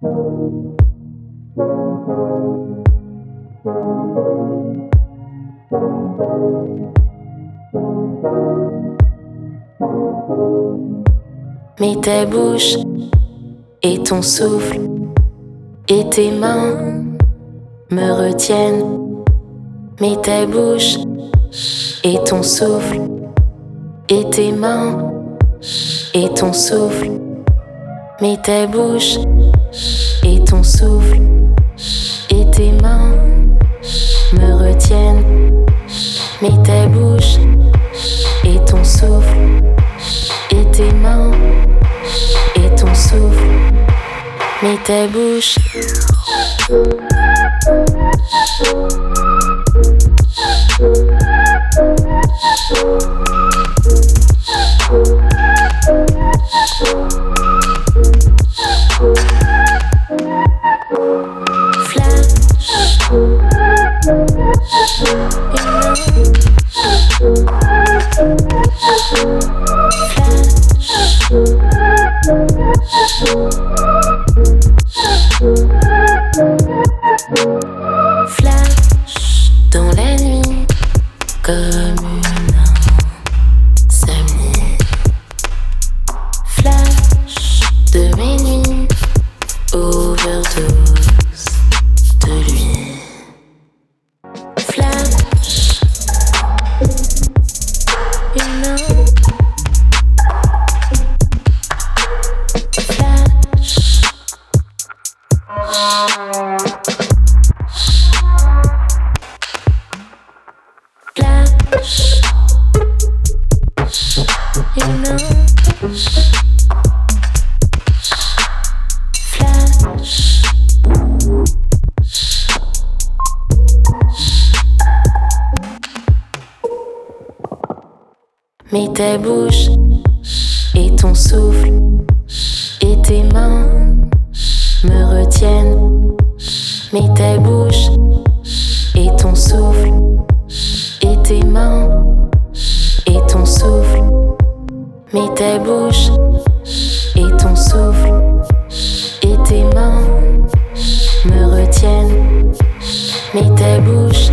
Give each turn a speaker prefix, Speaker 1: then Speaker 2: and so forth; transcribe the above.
Speaker 1: Mais ta bouche et ton souffle et tes mains me retiennent. Mais ta bouche et ton souffle et tes mains et ton souffle. Mais ta bouche et ton souffle et tes mains me retiennent. Mais tes bouches et ton souffle et tes mains et ton souffle. Mais tes bouches. 아! Mais tes bouches et ton souffle et tes mains me retiennent. Mais tes bouches et ton souffle et tes mains et ton souffle. Mais tes bouches et ton souffle et tes mains me retiennent. Mais tes bouches